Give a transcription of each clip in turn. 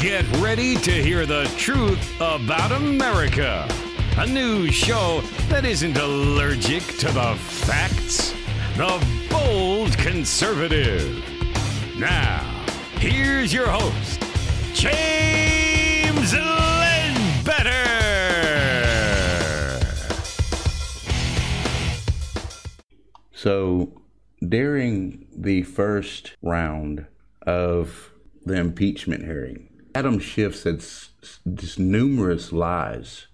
Get ready to hear the truth about America. A news show that isn't allergic to the facts. The Bold Conservative. Now, here's your host, James Ledbetter. So, during the first round of the impeachment hearing, Adam Schiff said just numerous lies.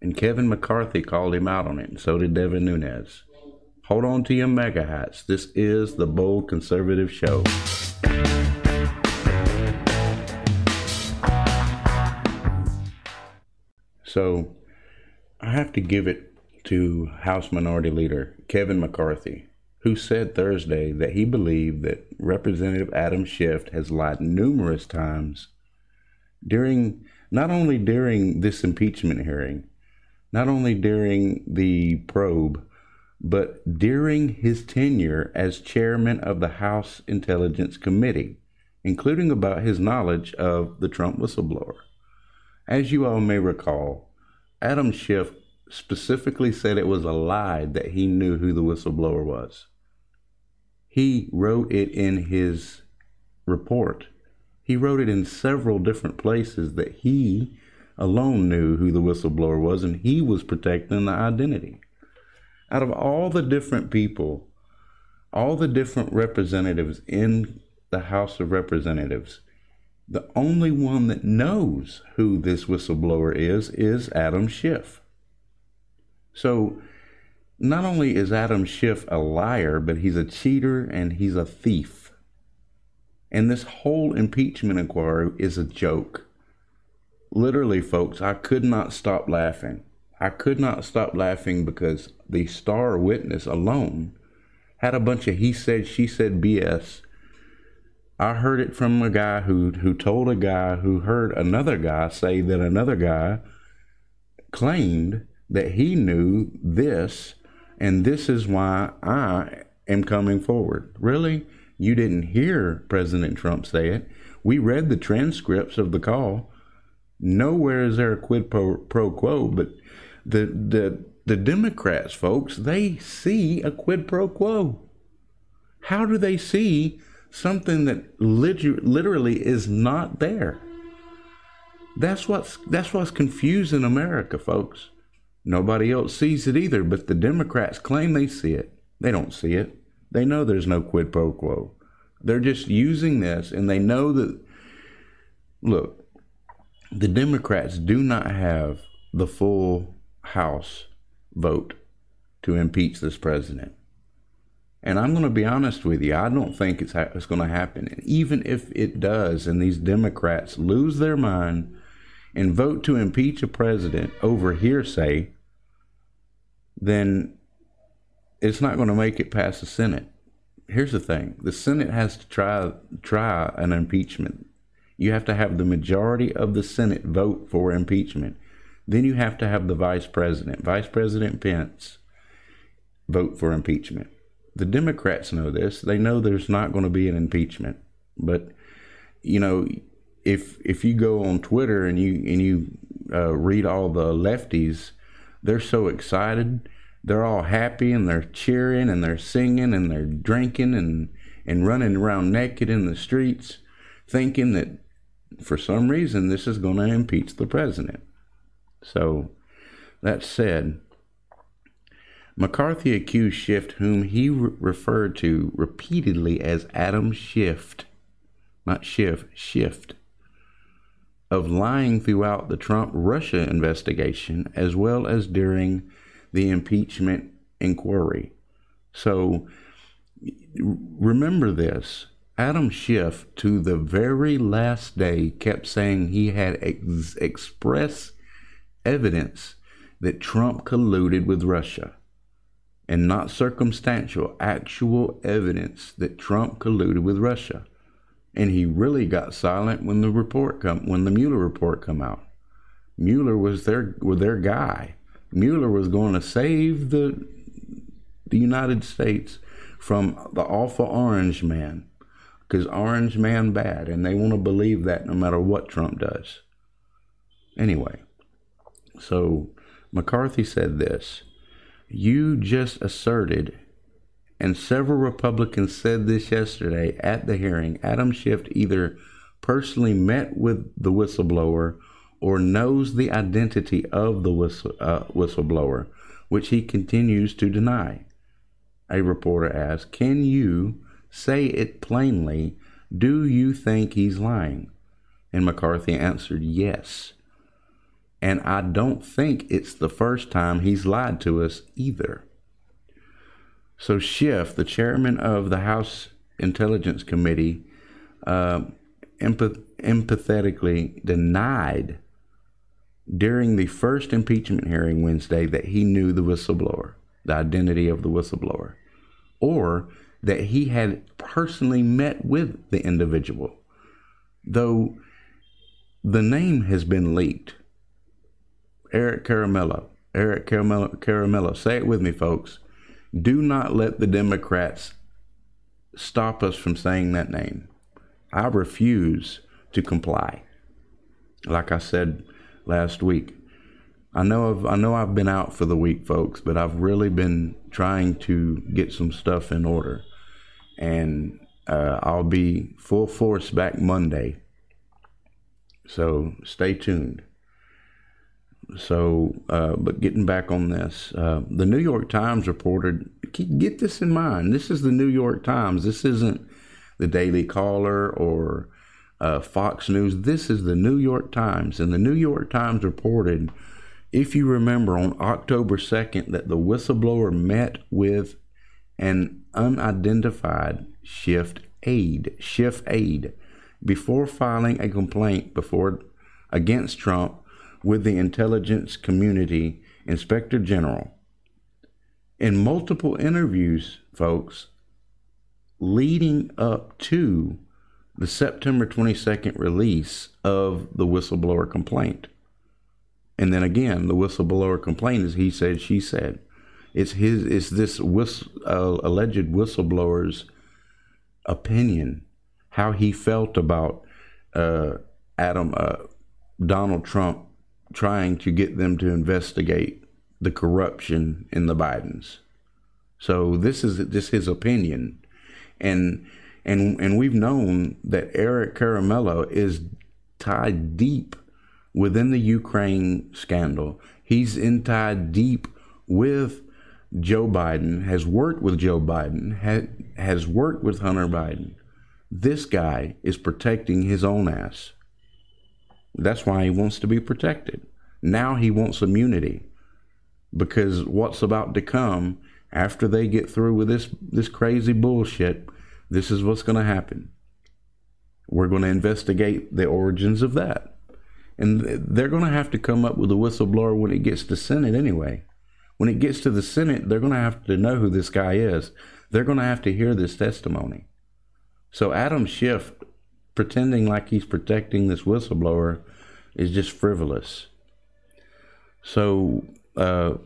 And Kevin McCarthy called him out on it, and so did Devin Nunes. Hold on to your MAGA hats. This is the Bold Conservative Show. So, I have to give it to House Minority Leader Kevin McCarthy, who said Thursday that he believed that Representative Adam Schiff has lied numerous times during not only during this impeachment hearing, not only during the probe, but during his tenure as chairman of the House Intelligence Committee, including about his knowledge of the Trump whistleblower. As you all may recall, Adam Schiff specifically said it was a lie that he knew who the whistleblower was. He wrote it in his report. He wrote it in several different places that he alone knew who the whistleblower was and he was protecting the identity. Out of all the different people, all the different representatives in the House of Representatives, the only one that knows who this whistleblower is is Adam Schiff. So, not only is Adam Schiff a liar, but he's a cheater and he's a thief. And this whole impeachment inquiry is a joke. Literally, folks, I could not stop laughing. I could not stop laughing because the star witness alone had a bunch of he said, she said BS. I heard it from a guy who, who told a guy who heard another guy say that another guy claimed that he knew this, and this is why I am coming forward. Really? You didn't hear President Trump say it. We read the transcripts of the call. Nowhere is there a quid pro, pro quo, but the, the, the Democrats, folks, they see a quid pro quo. How do they see something that lit- literally is not there? That's what's that's what's confusing America, folks. Nobody else sees it either, but the Democrats claim they see it. They don't see it. They know there's no quid pro quo. They're just using this, and they know that. Look, the Democrats do not have the full House vote to impeach this president. And I'm going to be honest with you, I don't think it's, ha- it's going to happen. And even if it does, and these Democrats lose their mind and vote to impeach a president over hearsay, then it's not going to make it past the Senate. Here's the thing the Senate has to try, try an impeachment. You have to have the majority of the Senate vote for impeachment. Then you have to have the vice president, Vice President Pence, vote for impeachment. The Democrats know this. They know there's not going to be an impeachment. But you know, if if you go on Twitter and you and you uh, read all the lefties, they're so excited. They're all happy and they're cheering and they're singing and they're drinking and and running around naked in the streets, thinking that for some reason this is going to impeach the president. So that said, McCarthy accused Schiff, whom he re- referred to repeatedly as Adam Shift, not Schiff, Shift, of lying throughout the Trump Russia investigation as well as during the impeachment inquiry. So remember this Adam Schiff, to the very last day, kept saying he had ex- express evidence that Trump colluded with Russia and not circumstantial, actual evidence that Trump colluded with Russia. And he really got silent when the report come when the Mueller report come out. Mueller was their was their guy. Mueller was going to save the the United States from the awful orange man. because Orange Man bad, and they want to believe that no matter what Trump does. Anyway, so McCarthy said this You just asserted, and several Republicans said this yesterday at the hearing Adam Schiff either personally met with the whistleblower or knows the identity of the whistle, uh, whistleblower, which he continues to deny. A reporter asked, Can you say it plainly? Do you think he's lying? And McCarthy answered, Yes. And I don't think it's the first time he's lied to us either. So Schiff, the chairman of the House Intelligence Committee, uh, empath- empathetically denied during the first impeachment hearing Wednesday that he knew the whistleblower, the identity of the whistleblower, or that he had personally met with the individual, though the name has been leaked. Eric Caramello. Eric Caramello, Caramello. Say it with me, folks. Do not let the Democrats stop us from saying that name. I refuse to comply. Like I said last week, I know I've I know I've been out for the week, folks, but I've really been trying to get some stuff in order, and uh, I'll be full force back Monday. So stay tuned. So, uh, but getting back on this, uh, the New York Times reported. Get this in mind. This is the New York Times. This isn't the Daily Caller or uh, Fox News. This is the New York Times, and the New York Times reported, if you remember, on October second, that the whistleblower met with an unidentified shift aide, shift aide, before filing a complaint before against Trump with the intelligence community inspector general. In multiple interviews, folks, leading up to the September 22nd release of the whistleblower complaint. And then again, the whistleblower complaint is he said, she said. It's his. It's this uh, alleged whistleblower's opinion, how he felt about uh, Adam uh, Donald Trump trying to get them to investigate the corruption in the Bidens. So this is just his opinion, and and and we've known that Eric Caramello is tied deep within the Ukraine scandal. He's in tied deep with Joe Biden, has worked with Joe Biden, ha, has worked with Hunter Biden. This guy is protecting his own ass. That's why he wants to be protected. Now he wants immunity because what's about to come after they get through with this this crazy bullshit, this is what's going to happen. We're going to investigate the origins of that. And they're going to have to come up with a whistleblower when it gets to Senate anyway. When it gets to the Senate, they're going to have to know who this guy is. They're going to have to hear this testimony. So Adam Schiff pretending like he's protecting this whistleblower is just frivolous. So, uh,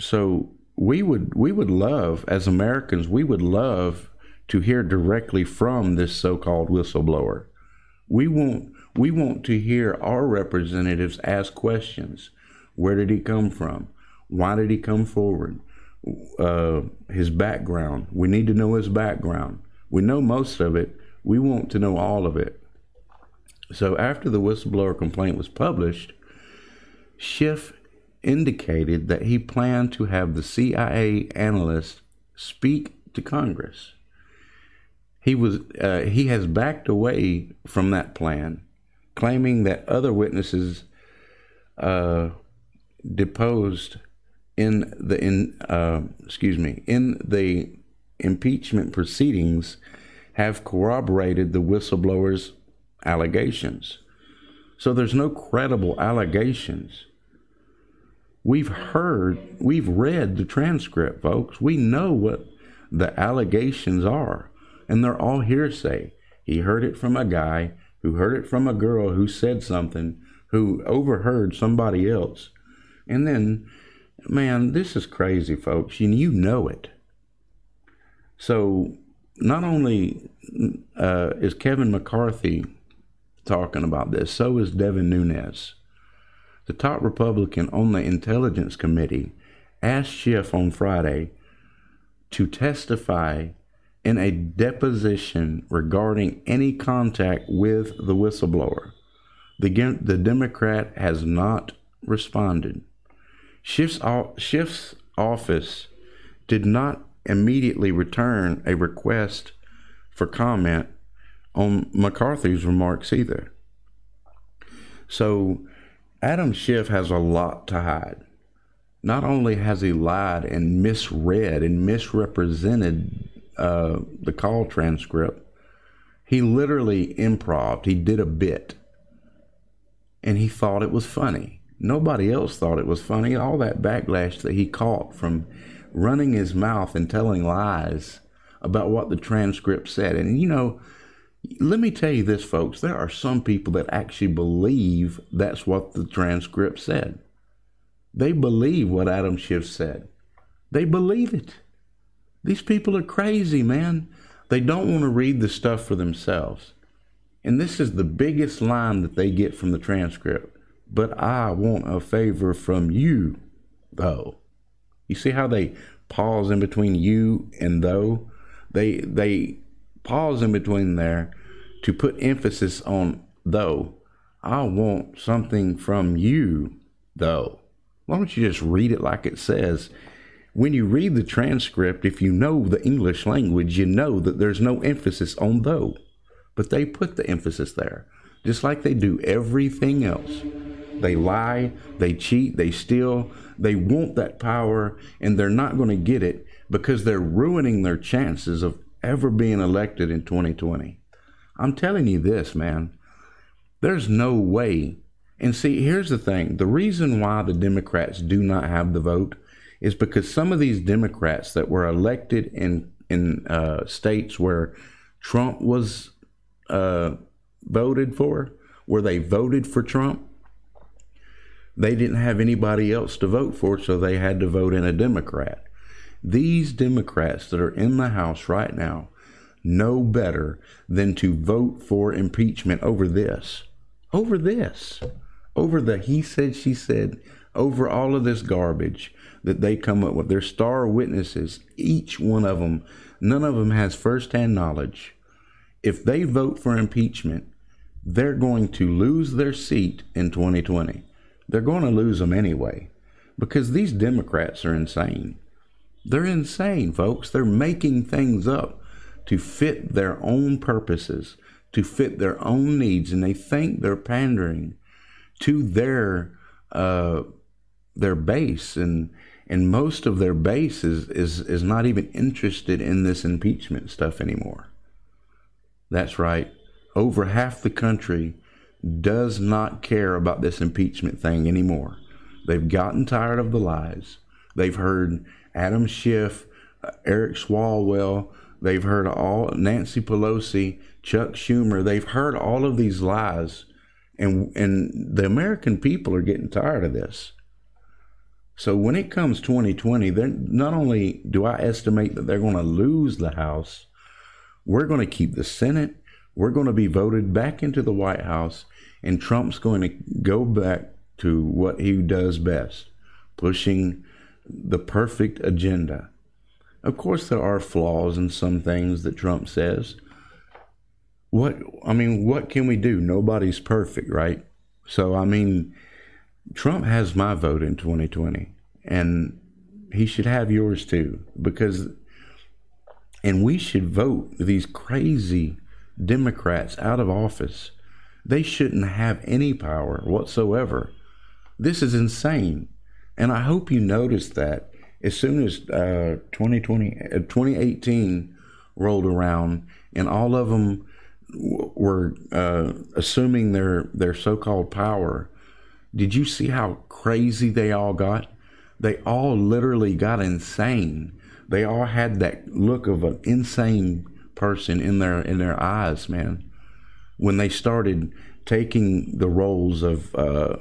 so we would we would love as Americans we would love to hear directly from this so-called whistleblower. We want we want to hear our representatives ask questions. Where did he come from? Why did he come forward? Uh, his background. We need to know his background. We know most of it. We want to know all of it. So after the whistleblower complaint was published, Schiff indicated that he planned to have the CIA analyst speak to Congress. He was uh, he has backed away from that plan, claiming that other witnesses uh, deposed in the in uh, excuse me in the impeachment proceedings have corroborated the whistleblower's allegations. So there's no credible allegations. We've heard, we've read the transcript, folks. We know what the allegations are, and they're all hearsay. He heard it from a guy who heard it from a girl who said something, who overheard somebody else. And then, man, this is crazy, folks, and you know it. So not only uh, is Kevin McCarthy talking about this, so is Devin Nunes. The top Republican on the Intelligence Committee asked Schiff on Friday to testify in a deposition regarding any contact with the whistleblower. The, the Democrat has not responded. Schiff's, Schiff's office did not immediately return a request for comment on McCarthy's remarks either. So Adam Schiff has a lot to hide. Not only has he lied and misread and misrepresented uh, the call transcript, he literally improv. He did a bit, and he thought it was funny. Nobody else thought it was funny. All that backlash that he caught from running his mouth and telling lies about what the transcript said. And you know, let me tell you this, folks, there are some people that actually believe that's what the transcript said. They believe what Adam Schiff said. They believe it. These people are crazy, man. They don't want to read the stuff for themselves. And this is the biggest line that they get from the transcript. But I want a favor from you, though. You see how they pause in between you and though? They they pause in between there to put emphasis on though. I want something from you, though. Why don't you just read it like it says? when you read the transcript, if you know the English language, you know that there's no emphasis on though. But they put the emphasis there, just like they do everything else. They lie, they cheat, they steal, they want that power, and they're not going to get it because they're ruining their chances of ever being elected in 2020. I'm telling you this, man. There's no way. And see, here's the thing the reason why the Democrats do not have the vote is because some of these Democrats that were elected in in uh, states where Trump was uh, voted for, where they voted for Trump, they didn't have anybody else to vote for, so they had to vote in a Democrat. These Democrats that are in the House right now know better than to vote for impeachment over this, over this, over the he said, she said, over all of this garbage that they come up with. They're star witnesses, each one of them. None of them has firsthand knowledge. If they vote for impeachment, they're going to lose their seat in 2020. They're going to lose them anyway because these Democrats are insane. They're insane, folks. They're making things up to fit their own purposes, to fit their own needs, and they think they're pandering to their uh, their base and and most of their base is, is, is not even interested in this impeachment stuff anymore. That's right. Over half the country does not care about this impeachment thing anymore. They've gotten tired of the lies. They've heard Adam Schiff, uh, Eric Swalwell, they've heard all Nancy Pelosi, Chuck Schumer, they've heard all of these lies and and the American people are getting tired of this. So when it comes 2020, then not only do I estimate that they're going to lose the House, we're going to keep the Senate. We're going to be voted back into the White House, and Trump's going to go back to what he does best, pushing the perfect agenda. Of course, there are flaws in some things that Trump says. What I mean, what can we do? Nobody's perfect, right? So I mean, Trump has my vote in 2020, and he should have yours too, because, and we should vote these crazy Democrats out of office. They shouldn't have any power whatsoever. This is insane. And I hope you noticed that as soon as uh, 2020, uh, 2018 rolled around and all of them w- were uh, assuming their, their so called power, did you see how crazy they all got? They all literally got insane. They all had that look of an insane person in their in their eyes, man. When they started taking the roles of uh,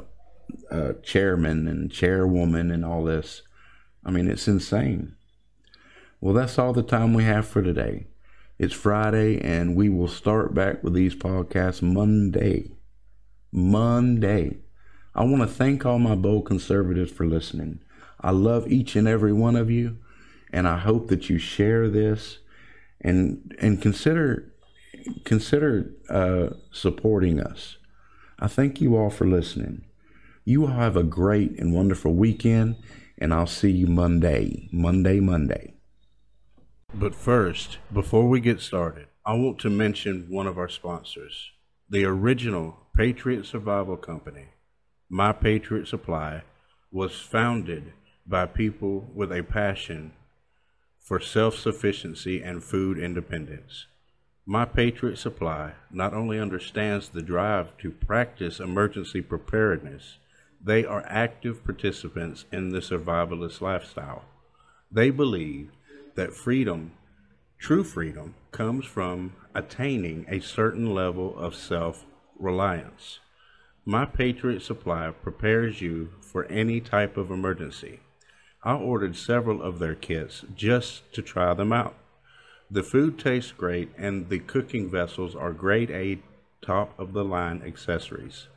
uh, chairman and chairwoman and all this, I mean, it's insane. Well, that's all the time we have for today. It's Friday, and we will start back with these podcasts Monday. Monday. I want to thank all my bold conservatives for listening. I love each and every one of you, and I hope that you share this and and consider consider uh, supporting us. I thank you all for listening. You all have a great and wonderful weekend, and I'll see you Monday, Monday, Monday. But first, before we get started, I want to mention one of our sponsors, the original Patriot Survival Company. My Patriot Supply was founded by people with a passion for self sufficiency and food independence. My Patriot Supply not only understands the drive to practice emergency preparedness, they are active participants in the survivalist lifestyle. They believe that freedom, true freedom, comes from attaining a certain level of self reliance. My Patriot Supply prepares you for any type of emergency. I ordered several of their kits just to try them out. The food tastes great, and the cooking vessels are grade A, top of the line accessories.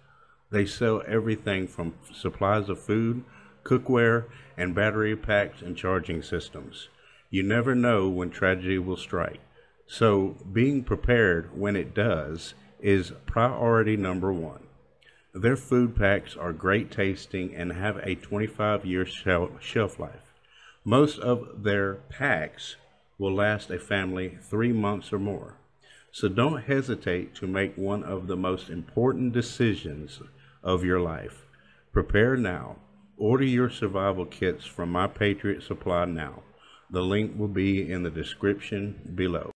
They sell everything from supplies of food, cookware, and battery packs and charging systems. You never know when tragedy will strike. So, being prepared when it does is priority number one. Their food packs are great tasting and have a 25 year shelf life. Most of their packs will last a family three months or more. So don't hesitate to make one of the most important decisions of your life. Prepare now. Order your survival kits from My Patriot Supply now. The link will be in the description below.